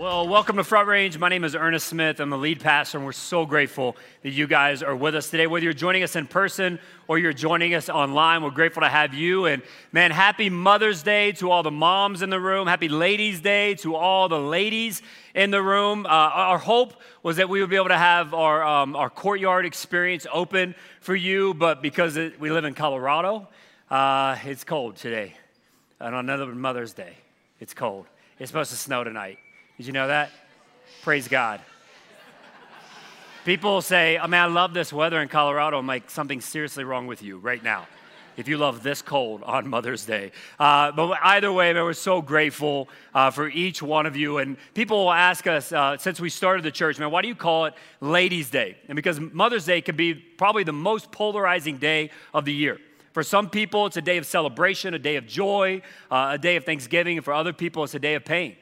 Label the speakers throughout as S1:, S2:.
S1: Well, welcome to Front Range. My name is Ernest Smith. I'm the lead pastor, and we're so grateful that you guys are with us today. Whether you're joining us in person or you're joining us online, we're grateful to have you. And man, happy Mother's Day to all the moms in the room. Happy Ladies' Day to all the ladies in the room. Uh, our hope was that we would be able to have our, um, our courtyard experience open for you, but because it, we live in Colorado, uh, it's cold today. And on another Mother's Day, it's cold. It's supposed to snow tonight. Did you know that? Praise God. People say, I mean, I love this weather in Colorado. I'm like, something's seriously wrong with you right now if you love this cold on Mother's Day. Uh, but either way, man, we're so grateful uh, for each one of you. And people will ask us, uh, since we started the church, man, why do you call it Ladies' Day? And because Mother's Day can be probably the most polarizing day of the year. For some people, it's a day of celebration, a day of joy, uh, a day of thanksgiving. And for other people, it's a day of pain.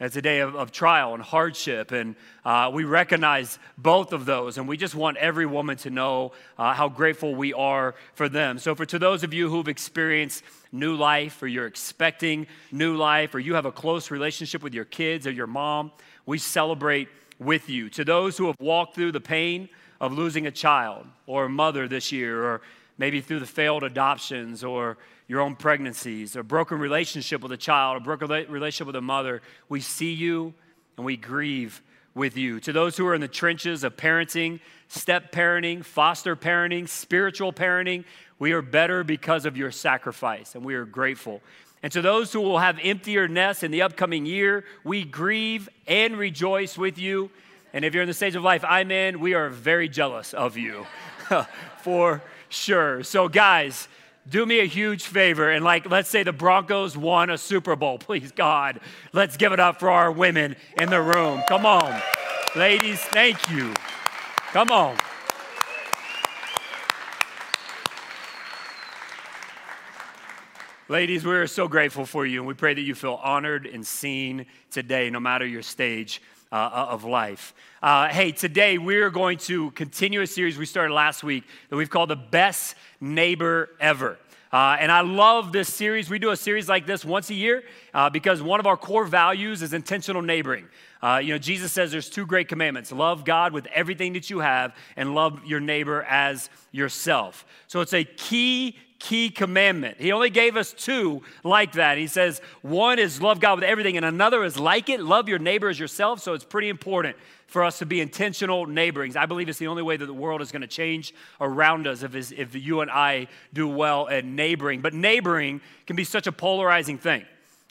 S1: It's a day of, of trial and hardship, and uh, we recognize both of those, and we just want every woman to know uh, how grateful we are for them. So, for to those of you who've experienced new life, or you're expecting new life, or you have a close relationship with your kids or your mom, we celebrate with you. To those who have walked through the pain of losing a child or a mother this year, or maybe through the failed adoptions or your own pregnancies, a broken relationship with a child, a broken relationship with a mother, we see you and we grieve with you. To those who are in the trenches of parenting, step parenting, foster parenting, spiritual parenting, we are better because of your sacrifice and we are grateful. And to those who will have emptier nests in the upcoming year, we grieve and rejoice with you. And if you're in the stage of life I'm in, we are very jealous of you for sure. So, guys, do me a huge favor and like let's say the broncos won a super bowl. Please god let's give it up for our women in the room. Come on. Ladies thank you. Come on. Ladies, we're so grateful for you, and we pray that you feel honored and seen today, no matter your stage uh, of life. Uh, hey, today we're going to continue a series we started last week that we've called The Best Neighbor Ever. Uh, and I love this series. We do a series like this once a year uh, because one of our core values is intentional neighboring. Uh, you know, Jesus says there's two great commandments love God with everything that you have, and love your neighbor as yourself. So it's a key key commandment. He only gave us two like that. He says one is love God with everything, and another is like it, love your neighbor as yourself. So it's pretty important for us to be intentional neighborings. I believe it's the only way that the world is going to change around us if, if you and I do well at neighboring. But neighboring can be such a polarizing thing.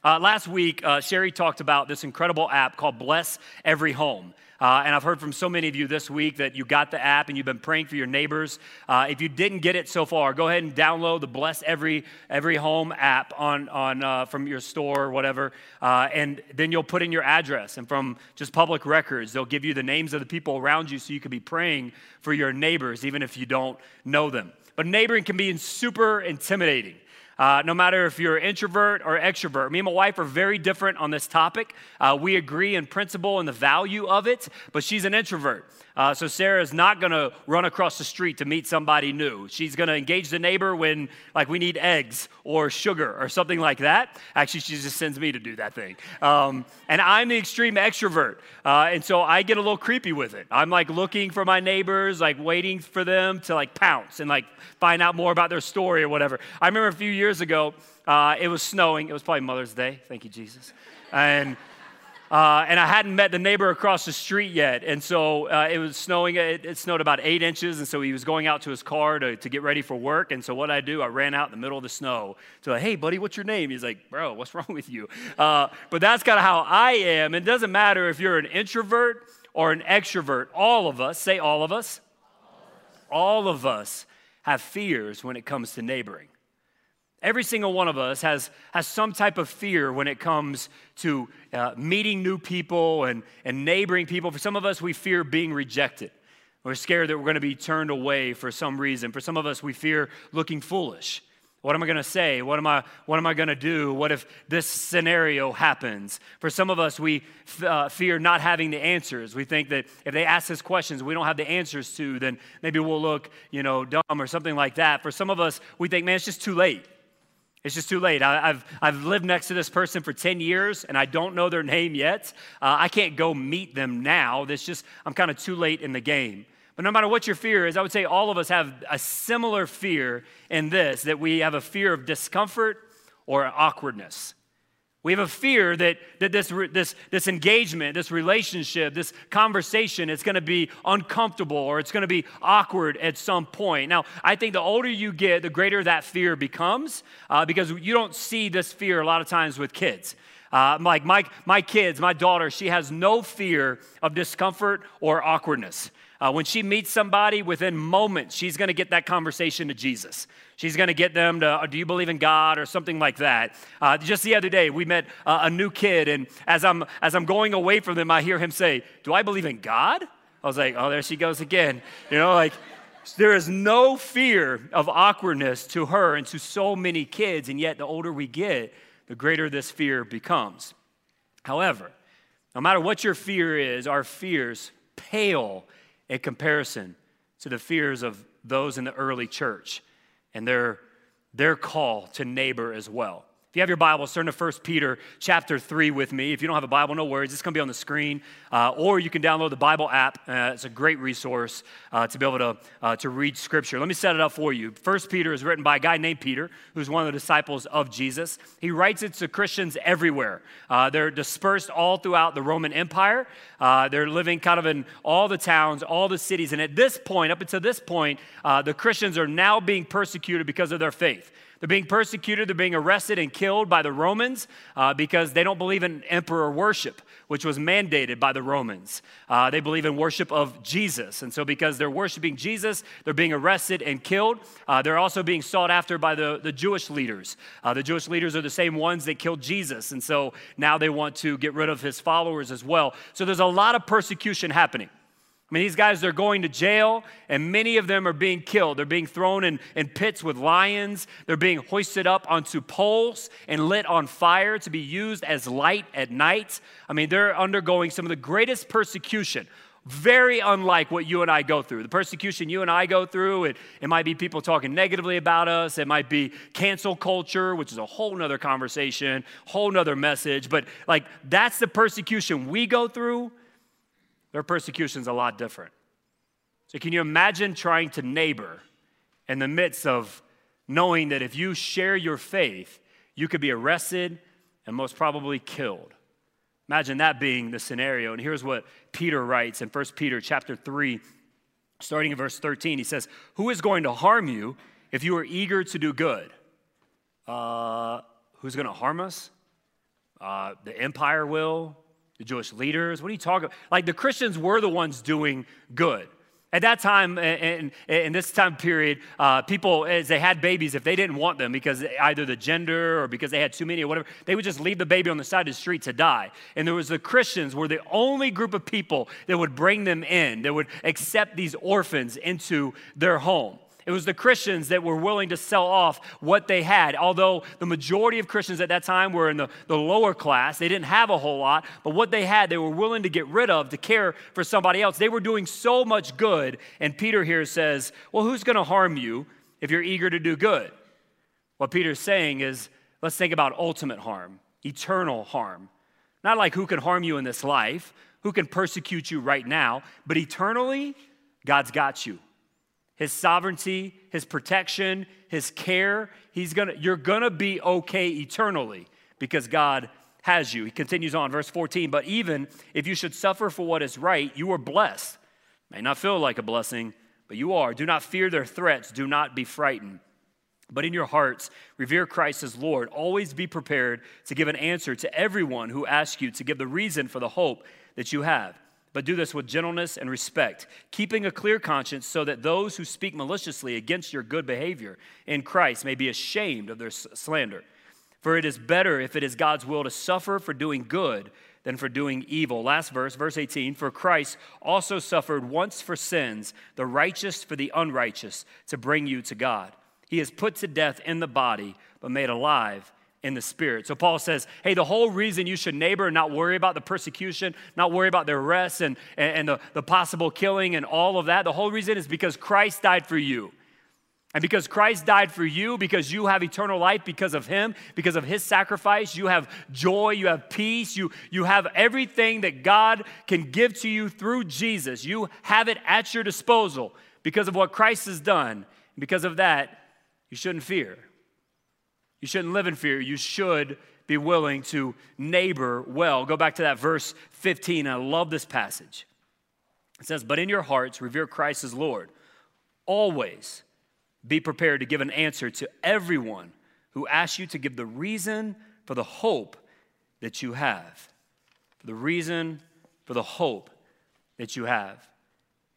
S1: Uh, last week, uh, Sherry talked about this incredible app called Bless Every Home. Uh, and I've heard from so many of you this week that you got the app and you've been praying for your neighbors. Uh, if you didn't get it so far, go ahead and download the Bless Every Every Home app on on uh, from your store or whatever, uh, and then you'll put in your address. And from just public records, they'll give you the names of the people around you, so you can be praying for your neighbors, even if you don't know them. But neighboring can be super intimidating. Uh, no matter if you're an introvert or extrovert. Me and my wife are very different on this topic. Uh, we agree in principle and the value of it, but she's an introvert. Uh, so Sarah is not going to run across the street to meet somebody new. She's going to engage the neighbor when, like, we need eggs or sugar or something like that. Actually, she just sends me to do that thing. Um, and I'm the extreme extrovert, uh, and so I get a little creepy with it. I'm like looking for my neighbors, like waiting for them to like pounce and like find out more about their story or whatever. I remember a few years ago, uh, it was snowing. It was probably Mother's Day. Thank you, Jesus. And uh, and I hadn't met the neighbor across the street yet. And so uh, it was snowing. It, it, snowed about eight inches. And so he was going out to his car to, to get ready for work. And so what I do, I ran out in the middle of the snow to like, hey, buddy, what's your name? He's like, bro, what's wrong with you? Uh, but that's kind of how I am. It doesn't matter if you're an introvert or an extrovert. All of us, say all of us, all of us have fears when it comes to neighboring. Every single one of us has, has some type of fear when it comes to uh, meeting new people and, and neighboring people. For some of us, we fear being rejected. We're scared that we're going to be turned away for some reason. For some of us, we fear looking foolish. What am I going to say? What am I, what am I going to do? What if this scenario happens? For some of us, we uh, fear not having the answers. We think that if they ask us questions we don't have the answers to, then maybe we'll look, you know, dumb or something like that. For some of us, we think, man, it's just too late. It's just too late. I, have I've lived next to this person for 10 years and I don't know their name yet. Uh, I can't go meet them now. This just, I'm kind of too late in the game. But no matter what your fear is, I would say all of us have a similar fear in this that we have a fear of discomfort or awkwardness. We have a fear that, that this, this, this engagement, this relationship, this conversation is going to be uncomfortable or it's going to be awkward at some point. Now, I think the older you get, the greater that fear becomes uh, because you don't see this fear a lot of times with kids. Uh, like my, my kids, my daughter, she has no fear of discomfort or awkwardness. Uh, when she meets somebody, within moments, she's going to get that conversation to Jesus. She's going to get them to, uh, do you believe in God or something like that. Uh, just the other day, we met uh, a new kid, and as I'm, as I'm going away from them, I hear him say, Do I believe in God? I was like, Oh, there she goes again. You know, like, there is no fear of awkwardness to her and to so many kids, and yet the older we get, the greater this fear becomes. However, no matter what your fear is, our fears pale in comparison to the fears of those in the early church and their, their call to neighbor as well you have your Bible, turn to 1 Peter chapter 3 with me. If you don't have a Bible, no worries. It's going to be on the screen. Uh, or you can download the Bible app. Uh, it's a great resource uh, to be able to, uh, to read Scripture. Let me set it up for you. 1 Peter is written by a guy named Peter, who's one of the disciples of Jesus. He writes it to Christians everywhere. Uh, they're dispersed all throughout the Roman Empire. Uh, they're living kind of in all the towns, all the cities. And at this point, up until this point, the Christians are now being persecuted because of their faith. They're being persecuted, they're being arrested and killed by the Romans uh, because they don't believe in emperor worship, which was mandated by the Romans. Uh, they believe in worship of Jesus. And so, because they're worshiping Jesus, they're being arrested and killed. Uh, they're also being sought after by the, the Jewish leaders. Uh, the Jewish leaders are the same ones that killed Jesus. And so now they want to get rid of his followers as well. So, there's a lot of persecution happening. I mean, these guys, they're going to jail, and many of them are being killed. They're being thrown in, in pits with lions. They're being hoisted up onto poles and lit on fire to be used as light at night. I mean, they're undergoing some of the greatest persecution, very unlike what you and I go through. The persecution you and I go through, it, it might be people talking negatively about us. It might be cancel culture, which is a whole nother conversation, whole nother message. But like, that's the persecution we go through their persecution is a lot different. So, can you imagine trying to neighbor in the midst of knowing that if you share your faith, you could be arrested and most probably killed? Imagine that being the scenario. And here's what Peter writes in 1 Peter chapter 3, starting in verse 13. He says, Who is going to harm you if you are eager to do good? Uh, who's going to harm us? Uh, the empire will, the Jewish leaders? What are you talking about? Like the Christians were the ones doing good. At that time, in, in this time period, uh, people, as they had babies, if they didn't want them because either the gender or because they had too many or whatever, they would just leave the baby on the side of the street to die. And there was the Christians were the only group of people that would bring them in, that would accept these orphans into their home. It was the Christians that were willing to sell off what they had. Although the majority of Christians at that time were in the, the lower class, they didn't have a whole lot, but what they had, they were willing to get rid of to care for somebody else. They were doing so much good. And Peter here says, Well, who's going to harm you if you're eager to do good? What Peter's saying is, let's think about ultimate harm, eternal harm. Not like who can harm you in this life, who can persecute you right now, but eternally, God's got you his sovereignty, his protection, his care. He's gonna, you're gonna be okay eternally because God has you. He continues on, verse 14, but even if you should suffer for what is right, you are blessed. May not feel like a blessing, but you are. Do not fear their threats, do not be frightened. But in your hearts, revere Christ as Lord. Always be prepared to give an answer to everyone who asks you to give the reason for the hope that you have but do this with gentleness and respect, keeping a clear conscience so that those who speak maliciously against your good behavior in Christ may be ashamed of their slander. For it is better if it is God's will to suffer for doing good than for doing evil. Last verse, verse 18 For Christ also suffered once for sins, the righteous for the unrighteous, to bring you to God. He is put to death in the body, but made alive in the spirit. So Paul says, hey, the whole reason you should neighbor and not worry about the persecution, not worry about the arrests and, and, the, the possible killing and all of that, the whole reason is because Christ died for you. And because Christ died for you, because you have eternal life because of him, because of his sacrifice, you have joy, you have peace, you, you have everything that God can give to you through Jesus. You have it at your disposal because of what Christ has done. Because of that, you shouldn't fear. You shouldn't live in fear. You should be willing to neighbor well. Go back to that verse 15. I love this passage. It says, But in your hearts, revere Christ as Lord. Always be prepared to give an answer to everyone who asks you to give the reason for the hope that you have. For the reason for the hope that you have.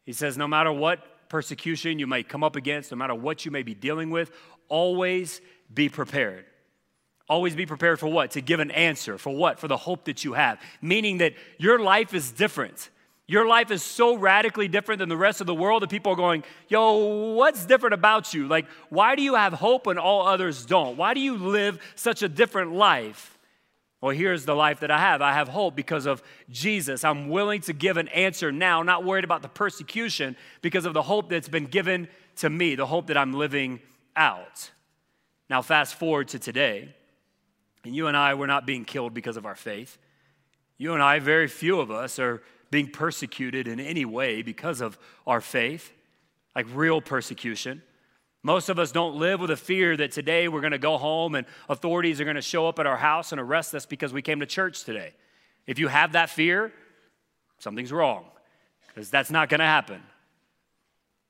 S1: He says, No matter what persecution you may come up against, no matter what you may be dealing with, always be prepared. Always be prepared for what? To give an answer. For what? For the hope that you have. Meaning that your life is different. Your life is so radically different than the rest of the world that people are going, yo, what's different about you? Like, why do you have hope when all others don't? Why do you live such a different life? Well, here's the life that I have. I have hope because of Jesus. I'm willing to give an answer now, not worried about the persecution because of the hope that's been given to me, the hope that I'm living out. Now, fast forward to today, and you and I, we're not being killed because of our faith. You and I, very few of us, are being persecuted in any way because of our faith, like real persecution. Most of us don't live with a fear that today we're going to go home and authorities are going to show up at our house and arrest us because we came to church today. If you have that fear, something's wrong because that's not going to happen.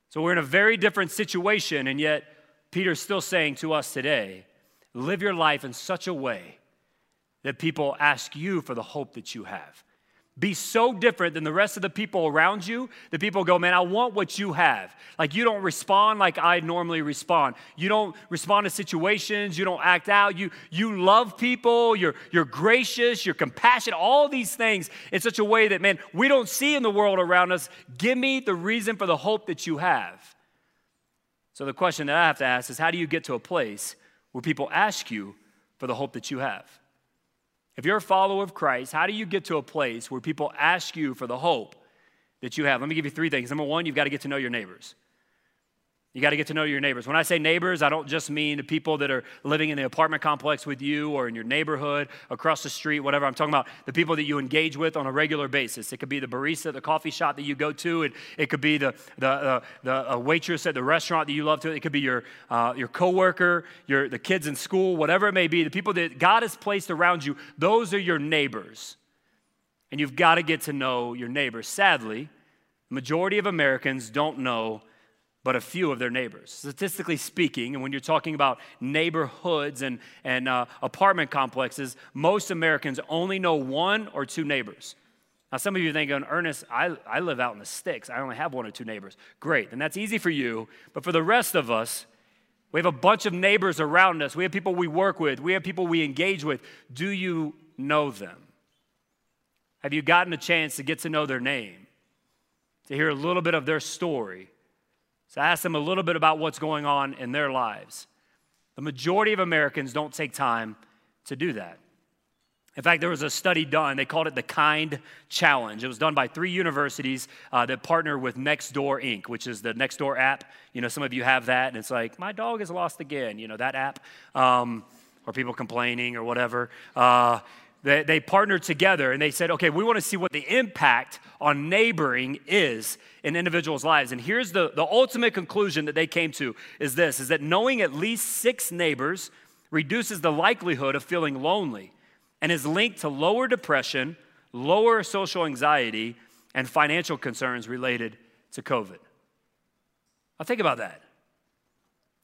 S1: So we're in a very different situation, and yet Peter's still saying to us today live your life in such a way that people ask you for the hope that you have. Be so different than the rest of the people around you that people go, Man, I want what you have. Like you don't respond like I normally respond. You don't respond to situations, you don't act out, you, you love people, you're, you're gracious, you're compassionate, all these things in such a way that, man, we don't see in the world around us. Give me the reason for the hope that you have. So the question that I have to ask is how do you get to a place where people ask you for the hope that you have? If you're a follower of Christ, how do you get to a place where people ask you for the hope that you have? Let me give you three things. Number one, you've got to get to know your neighbors. You got to get to know your neighbors. When I say neighbors, I don't just mean the people that are living in the apartment complex with you or in your neighborhood, across the street, whatever. I'm talking about the people that you engage with on a regular basis. It could be the barista at the coffee shop that you go to. It, it could be the, the, the waitress at the restaurant that you love to. It could be your, uh, your coworker, your, the kids in school, whatever it may be. The people that God has placed around you, those are your neighbors. And you've got to get to know your neighbors. Sadly, the majority of Americans don't know but a few of their neighbors. Statistically speaking, and when you're talking about neighborhoods and, and uh, apartment complexes, most Americans only know one or two neighbors. Now, some of you are thinking, Ernest, I, I live out in the sticks. I only have one or two neighbors. Great, then that's easy for you. But for the rest of us, we have a bunch of neighbors around us. We have people we work with. We have people we engage with. Do you know them? Have you gotten a chance to get to know their name, to hear a little bit of their story? So I asked them a little bit about what's going on in their lives. The majority of Americans don't take time to do that. In fact, there was a study done. They called it the Kind Challenge. It was done by three universities uh, that partner with Nextdoor Inc., which is the Nextdoor app. You know, some of you have that, and it's like, my dog is lost again. You know, that app, um, or people complaining or whatever. Uh, they, they partnered together and they said, okay, we want to see what the impact on neighboring is in individuals' lives. And here's the, the ultimate conclusion that they came to is this is that knowing at least six neighbors reduces the likelihood of feeling lonely and is linked to lower depression, lower social anxiety, and financial concerns related to COVID. Now think about that.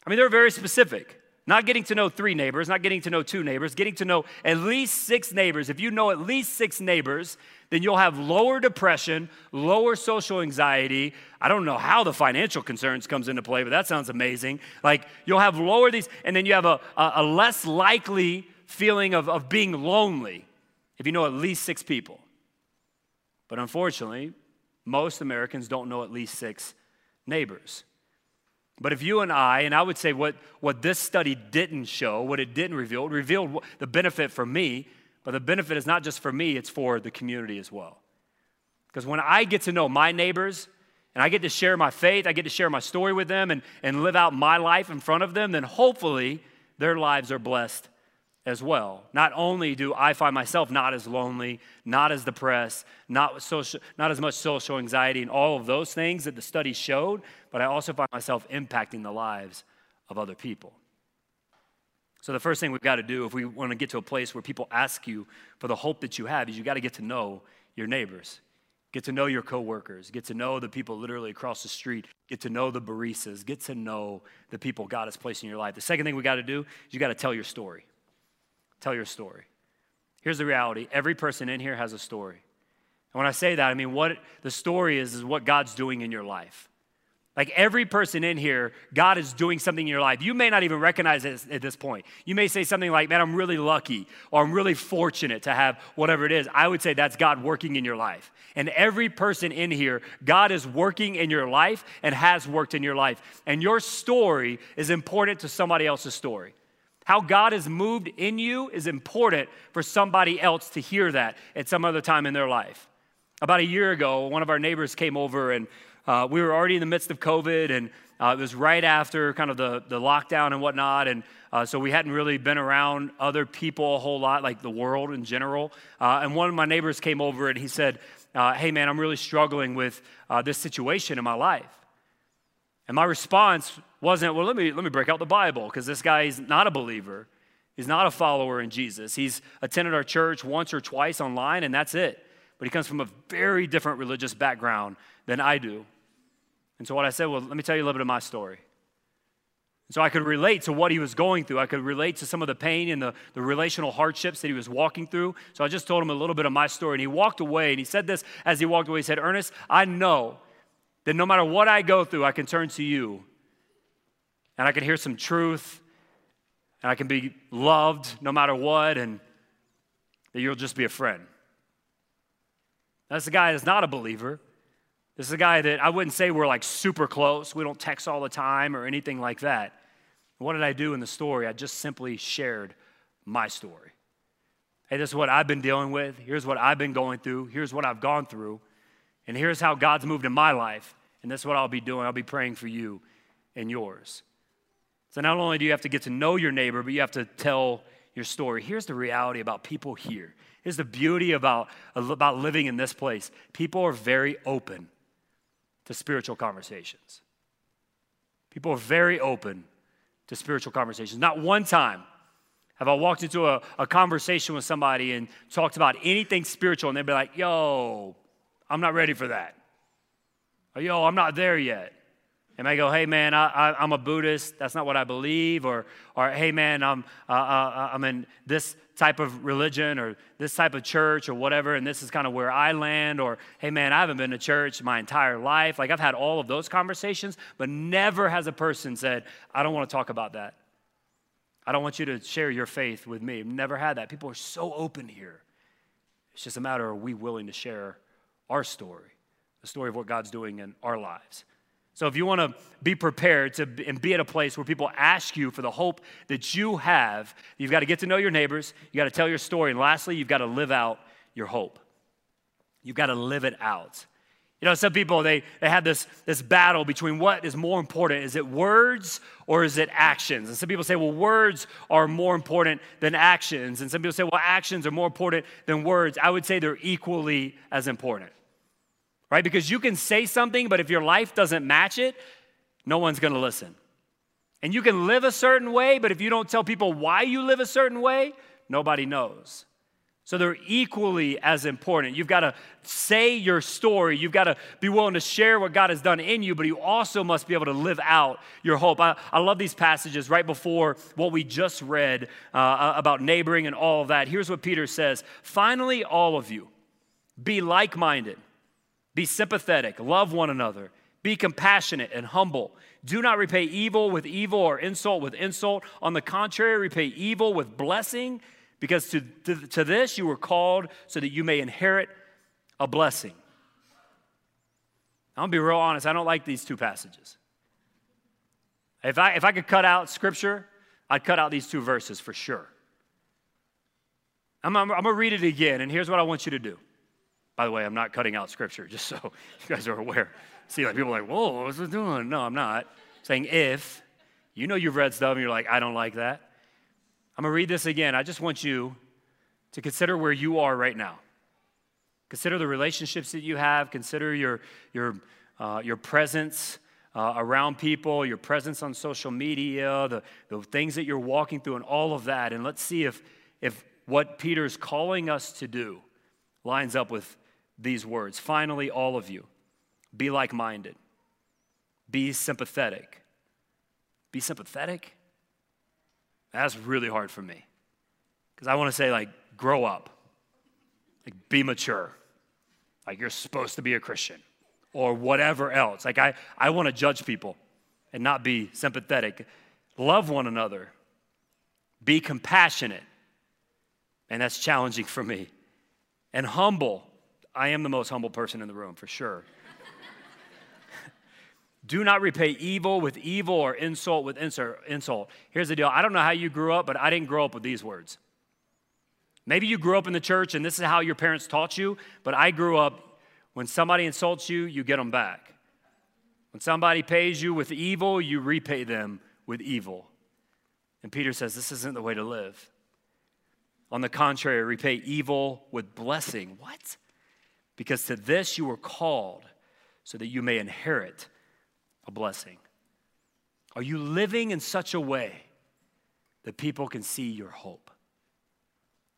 S1: I mean, they're very specific. Not getting to know three neighbors, not getting to know two neighbors, getting to know at least six neighbors. If you know at least six neighbors, then you'll have lower depression, lower social anxiety. I don't know how the financial concerns comes into play, but that sounds amazing. Like you'll have lower these, and then you have a, a, a less likely feeling of, of being lonely if you know at least six people. But unfortunately, most Americans don't know at least six neighbors. But if you and I, and I would say what, what this study didn't show, what it didn't reveal, it revealed the benefit for me, but the benefit is not just for me, it's for the community as well. Because when I get to know my neighbors, and I get to share my faith, I get to share my story with them and, and live out my life in front of them, then hopefully their lives are blessed as well. Not only do I find myself not as lonely, not as depressed, not, social, not as much social anxiety, and all of those things that the study showed, but I also find myself impacting the lives of other people. So, the first thing we've got to do if we want to get to a place where people ask you for the hope that you have is you got to get to know your neighbors. Get to know your coworkers, get to know the people literally across the street, get to know the baristas, get to know the people God has placed in your life. The second thing we got to do is you got to tell your story. Tell your story. Here's the reality every person in here has a story. And when I say that, I mean what the story is, is what God's doing in your life. Like every person in here, God is doing something in your life. You may not even recognize it at this point. You may say something like, Man, I'm really lucky, or I'm really fortunate to have whatever it is. I would say that's God working in your life. And every person in here, God is working in your life and has worked in your life. And your story is important to somebody else's story. How God has moved in you is important for somebody else to hear that at some other time in their life. About a year ago, one of our neighbors came over and uh, we were already in the midst of COVID, and uh, it was right after kind of the, the lockdown and whatnot. And uh, so we hadn't really been around other people a whole lot, like the world in general. Uh, and one of my neighbors came over and he said, uh, Hey, man, I'm really struggling with uh, this situation in my life. And my response wasn't, Well, let me, let me break out the Bible, because this guy is not a believer. He's not a follower in Jesus. He's attended our church once or twice online, and that's it. But he comes from a very different religious background than I do. And so what I said, well, let me tell you a little bit of my story. And so I could relate to what he was going through. I could relate to some of the pain and the, the relational hardships that he was walking through. So I just told him a little bit of my story. And he walked away and he said this as he walked away. He said, Ernest, I know that no matter what I go through, I can turn to you and I can hear some truth and I can be loved no matter what and that you'll just be a friend. That's the guy that's not a believer. This is a guy that I wouldn't say we're like super close. We don't text all the time or anything like that. What did I do in the story? I just simply shared my story. Hey, this is what I've been dealing with. Here's what I've been going through. Here's what I've gone through. And here's how God's moved in my life. And that's what I'll be doing. I'll be praying for you and yours. So not only do you have to get to know your neighbor, but you have to tell your story. Here's the reality about people here. Here's the beauty about, about living in this place. People are very open to spiritual conversations. People are very open to spiritual conversations. Not one time have I walked into a, a conversation with somebody and talked about anything spiritual, and they'd be like, yo, I'm not ready for that. Or, yo, I'm not there yet. And I go, hey, man, I, am a Buddhist. That's not what I believe. Or, or hey, man, I'm, uh, uh, I'm in this type of religion or this type of church or whatever, and this is kind of where I land, or hey man, I haven't been to church my entire life. Like I've had all of those conversations, but never has a person said, I don't want to talk about that. I don't want you to share your faith with me. Never had that. People are so open here. It's just a matter of we willing to share our story, the story of what God's doing in our lives. So if you want to be prepared to and be at a place where people ask you for the hope that you have, you've got to get to know your neighbors, you got to tell your story, and lastly, you've got to live out your hope. You've got to live it out. You know, some people they, they have this, this battle between what is more important. Is it words or is it actions? And some people say, well, words are more important than actions. And some people say, well, actions are more important than words. I would say they're equally as important right? Because you can say something, but if your life doesn't match it, no one's gonna listen. And you can live a certain way, but if you don't tell people why you live a certain way, nobody knows. So they're equally as important. You've got to say your story. You've got to be willing to share what God has done in you, but you also must be able to live out your hope. I, I love these passages right before what we just read uh, about neighboring and all of that. Here's what Peter says Finally, all of you, be like minded be sympathetic, love one another, be compassionate and humble. Do not repay evil with evil or insult with insult. On the contrary, repay evil with blessing, because to, to, to this you were called so that you may inherit a blessing. I'm gonna be real honest, I don't like these two passages. If I, if I could cut out scripture, I'd cut out these two verses for sure. I'm, I'm, I'm gonna read it again, and here's what I want you to do By the way, I'm not cutting out scripture, just so you guys are aware. See, like people are like, whoa, what's it doing? No, I'm not. saying if you know you've read stuff and you're like, I don't like that. I'm gonna read this again. I just want you to consider where you are right now. Consider the relationships that you have, consider your, your, uh, your presence. Uh, around people, your presence on social media, the, the things that you're walking through, and all of that. And let's see if, if what Peter's calling us to do lines up with these words. Finally, all of you, be like minded, be sympathetic. Be sympathetic? That's really hard for me. Because I want to say, like, grow up, like, be mature, like, you're supposed to be a Christian, or whatever else. Like, I, I want to judge people and not be sympathetic. Love one another, be compassionate, and that's challenging for me. And humble. I am the most humble person in the room, for sure. Do not repay evil with evil or insult with insult. Here's the deal I don't know how you grew up, but I didn't grow up with these words. Maybe you grew up in the church and this is how your parents taught you, but I grew up when somebody insults you, you get them back. When somebody pays you with evil, you repay them with evil. And Peter says this isn't the way to live. On the contrary, repay evil with blessing. What? Because to this you were called so that you may inherit a blessing? Are you living in such a way that people can see your hope?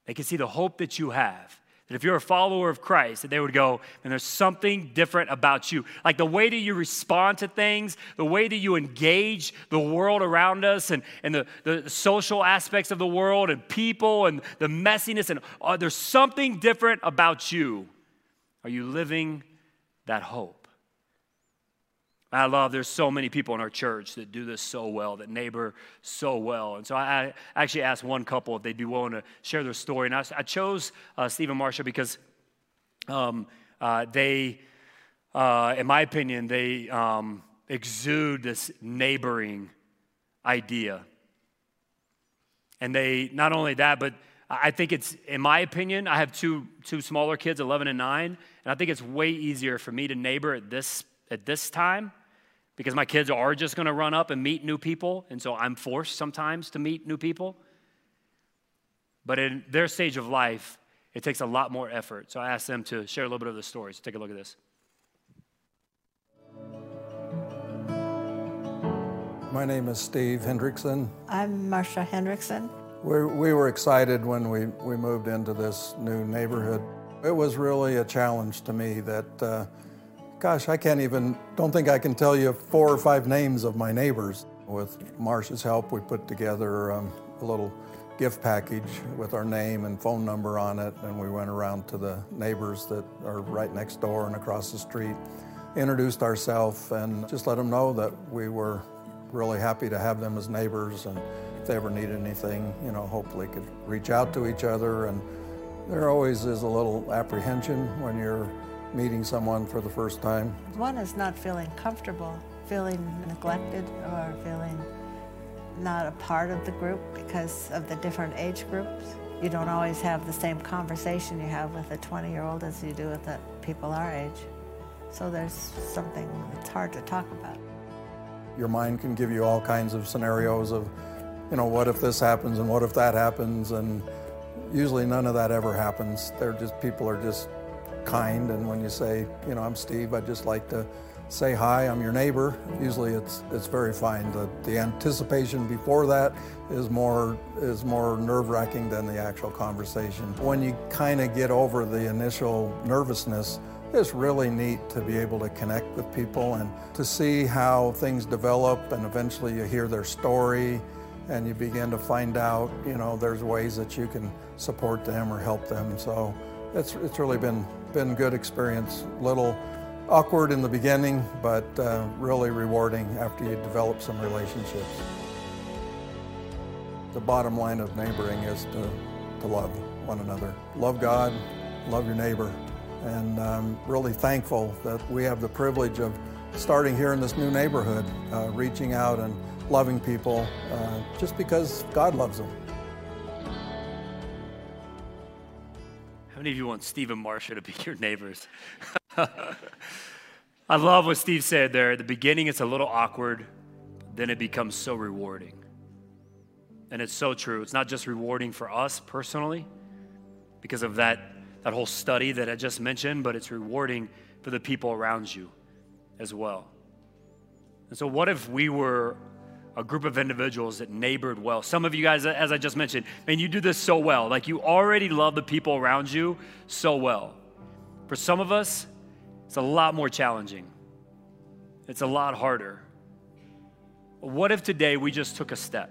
S1: They can see the hope that you have. That if you're a follower of Christ, that they would go, and there's something different about you. Like the way that you respond to things, the way that you engage the world around us and, and the, the social aspects of the world and people and the messiness, and uh, there's something different about you. Are you living that hope? I love there's so many people in our church that do this so well, that neighbor so well. And so I, actually asked one couple if they'd be willing to share their story. And I, I chose uh, and Marcia because um, uh, they, uh, in my opinion, they um, exude this neighboring idea. And they, not only that, but I think it's, in my opinion, I have two, two smaller kids, 11 and 9, and I think it's way easier for me to neighbor at this, at this time because my kids are just going to run up and meet new people, and so I'm forced sometimes to meet new people. But in their stage of life, it takes a lot more effort. So I asked them to share a little bit of the stories. So take a look at this.
S2: My name is Steve Hendrickson.
S3: I'm Marcia Hendrickson.
S2: We we were excited when we, we moved into this new neighborhood. It was really a challenge to me that uh, Gosh, I can't even, don't think I can tell you four or five names of my neighbors. With Marcia's help, we put together um, a little gift package with our name and phone number on it, and we went around to the neighbors that are right next door and across the street, introduced ourselves, and just let them know that we were really happy to have them as neighbors, and they ever need anything, you know, hopefully could reach out to each other. And there always is a little apprehension when you're meeting someone for the first time.
S3: One is not feeling comfortable, feeling neglected or feeling not a part of the group because of the different age groups. You don't always have the same conversation you have with a 20 year old as you do with the people our age. So there's something that's hard to talk about.
S2: Your mind can give you all kinds of scenarios of, you know, what if this happens and what if that happens and usually none of that ever happens. They're just people are just kind. And when you say, you know, I'm Steve, I'd just like to say hi, I'm your neighbor. Usually it's it's very fine. The, the anticipation before that is more is more nerve-wracking than the actual conversation. When you kind of get over the initial nervousness, it's really neat to be able to connect with people and to see how things develop and eventually you hear their story and you begin to find out, you know, there's ways that you can support them or help them. So it's, it's really been been good experience. Little awkward in the beginning, but uh, really rewarding after you develop some relationships. The bottom line of neighboring is to, to love one another. Love God, love your neighbor. And I'm really thankful that we have the privilege of starting here in this new neighborhood, uh, reaching out and loving people uh, just because God loves them.
S1: How many of you want and Marcia to be your neighbors? I love what Steve said there. At the beginning, it's a little awkward, then it becomes so rewarding. And it's so true. It's not just rewarding for us personally because of that, that whole study that I just mentioned, but it's rewarding for the people around you as well. And so, what if we were a group of individuals that neighbored well? Some of you guys, as I just mentioned, man, you do this so well. Like you already love the people around you so well. For some of us, it's a lot more challenging, it's a lot harder. What if today we just took a step?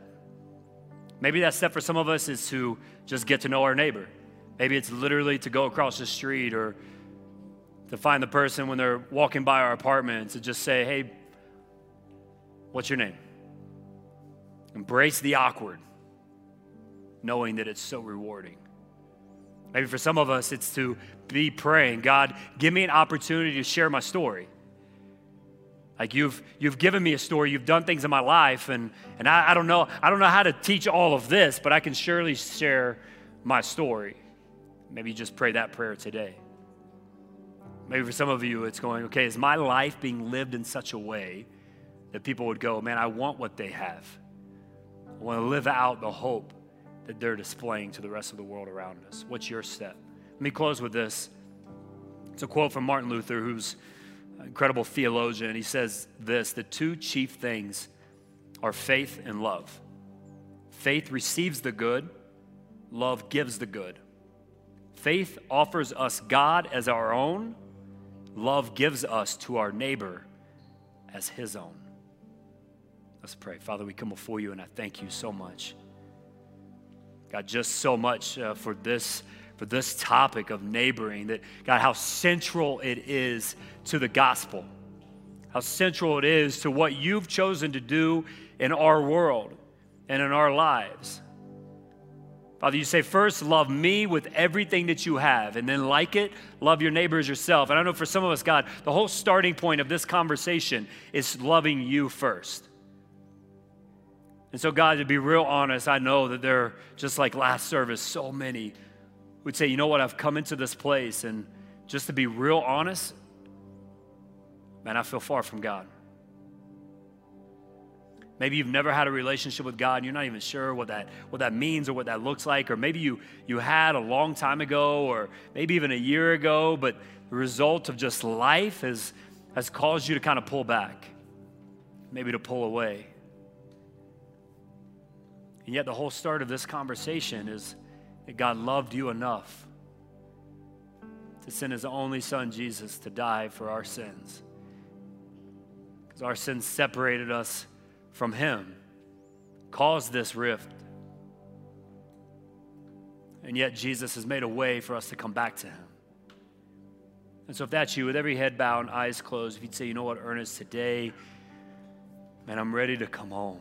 S1: Maybe that step for some of us is to just get to know our neighbor. Maybe it's literally to go across the street or to find the person when they're walking by our apartment to just say, hey, what's your name? Embrace the awkward, knowing that it's so rewarding. Maybe for some of us, it's to be praying, God, give me an opportunity to share my story. Like you've you've given me a story, you've done things in my life, and and I, I don't know, I don't know how to teach all of this, but I can surely share my story. Maybe you just pray that prayer today. Maybe for some of you, it's going, okay, is my life being lived in such a way that people would go, man, I want what they have. I want to live out the hope that they're displaying to the rest of the world around us. What's your step? Let me close with this. It's a quote from Martin Luther, who's an incredible theologian. He says this the two chief things are faith and love. Faith receives the good, love gives the good. Faith offers us God as our own, love gives us to our neighbor as his own. Let's pray. Father, we come before you and I thank you so much. God, just so much uh, for this for this topic of neighboring, that God, how central it is to the gospel, how central it is to what you've chosen to do in our world and in our lives. Father, you say, first, love me with everything that you have, and then, like it, love your neighbors yourself. And I know for some of us, God, the whole starting point of this conversation is loving you first. And so, God, to be real honest, I know that there just like last service, so many would say, you know what, I've come into this place, and just to be real honest, man, I feel far from God. Maybe you've never had a relationship with God and you're not even sure what that, what that means or what that looks like. Or maybe you, you had a long time ago or maybe even a year ago, but the result of just life has, has caused you to kind of pull back, maybe to pull away. And yet, the whole start of this conversation is that God loved you enough to send his only son, Jesus, to die for our sins. Because our sins separated us from him, caused this rift. And yet, Jesus has made a way for us to come back to him. And so, if that's you, with every head bowed and eyes closed, if you'd say, you know what, Ernest, today, man, I'm ready to come home.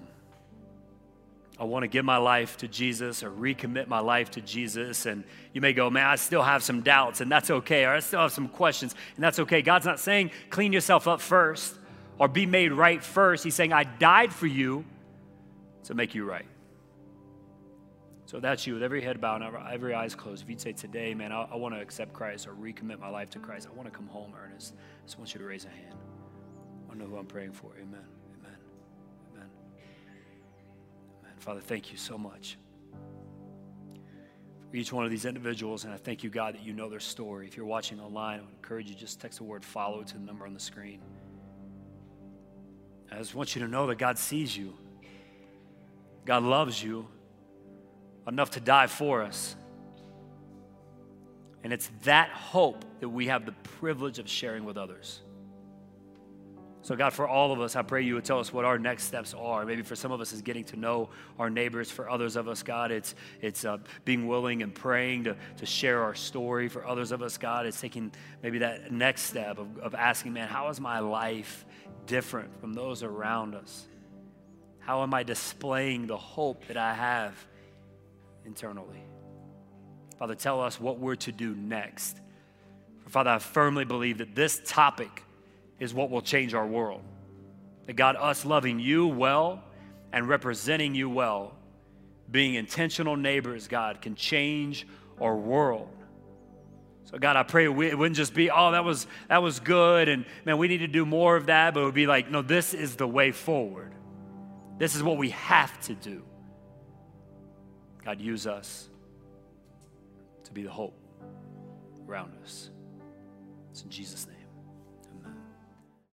S1: I want to give my life to Jesus or recommit my life to Jesus. And you may go, man, I still have some doubts, and that's okay. Or I still have some questions, and that's okay. God's not saying clean yourself up first or be made right first. He's saying, I died for you to make you right. So that's you, with every head bowed and every eyes closed. If you'd say today, man, I, I want to accept Christ or recommit my life to Christ, I want to come home, Ernest. I just want you to raise a hand. I know who I'm praying for. Amen. Father, thank you so much for each one of these individuals. And I thank you, God, that you know their story. If you're watching online, I would encourage you just text the word follow to the number on the screen. I just want you to know that God sees you, God loves you enough to die for us. And it's that hope that we have the privilege of sharing with others. So, God, for all of us, I pray you would tell us what our next steps are. Maybe for some of us, is getting to know our neighbors. For others of us, God, it's, it's uh, being willing and praying to, to share our story. For others of us, God, it's taking maybe that next step of, of asking, man, how is my life different from those around us? How am I displaying the hope that I have internally? Father, tell us what we're to do next. Father, I firmly believe that this topic is what will change our world. That God, us loving you well and representing you well, being intentional neighbors, God, can change our world. So God, I pray it wouldn't just be, oh, that was that was good, and man, we need to do more of that, but it would be like, no, this is the way forward. This is what we have to do. God, use us to be the hope around us. It's in Jesus' name.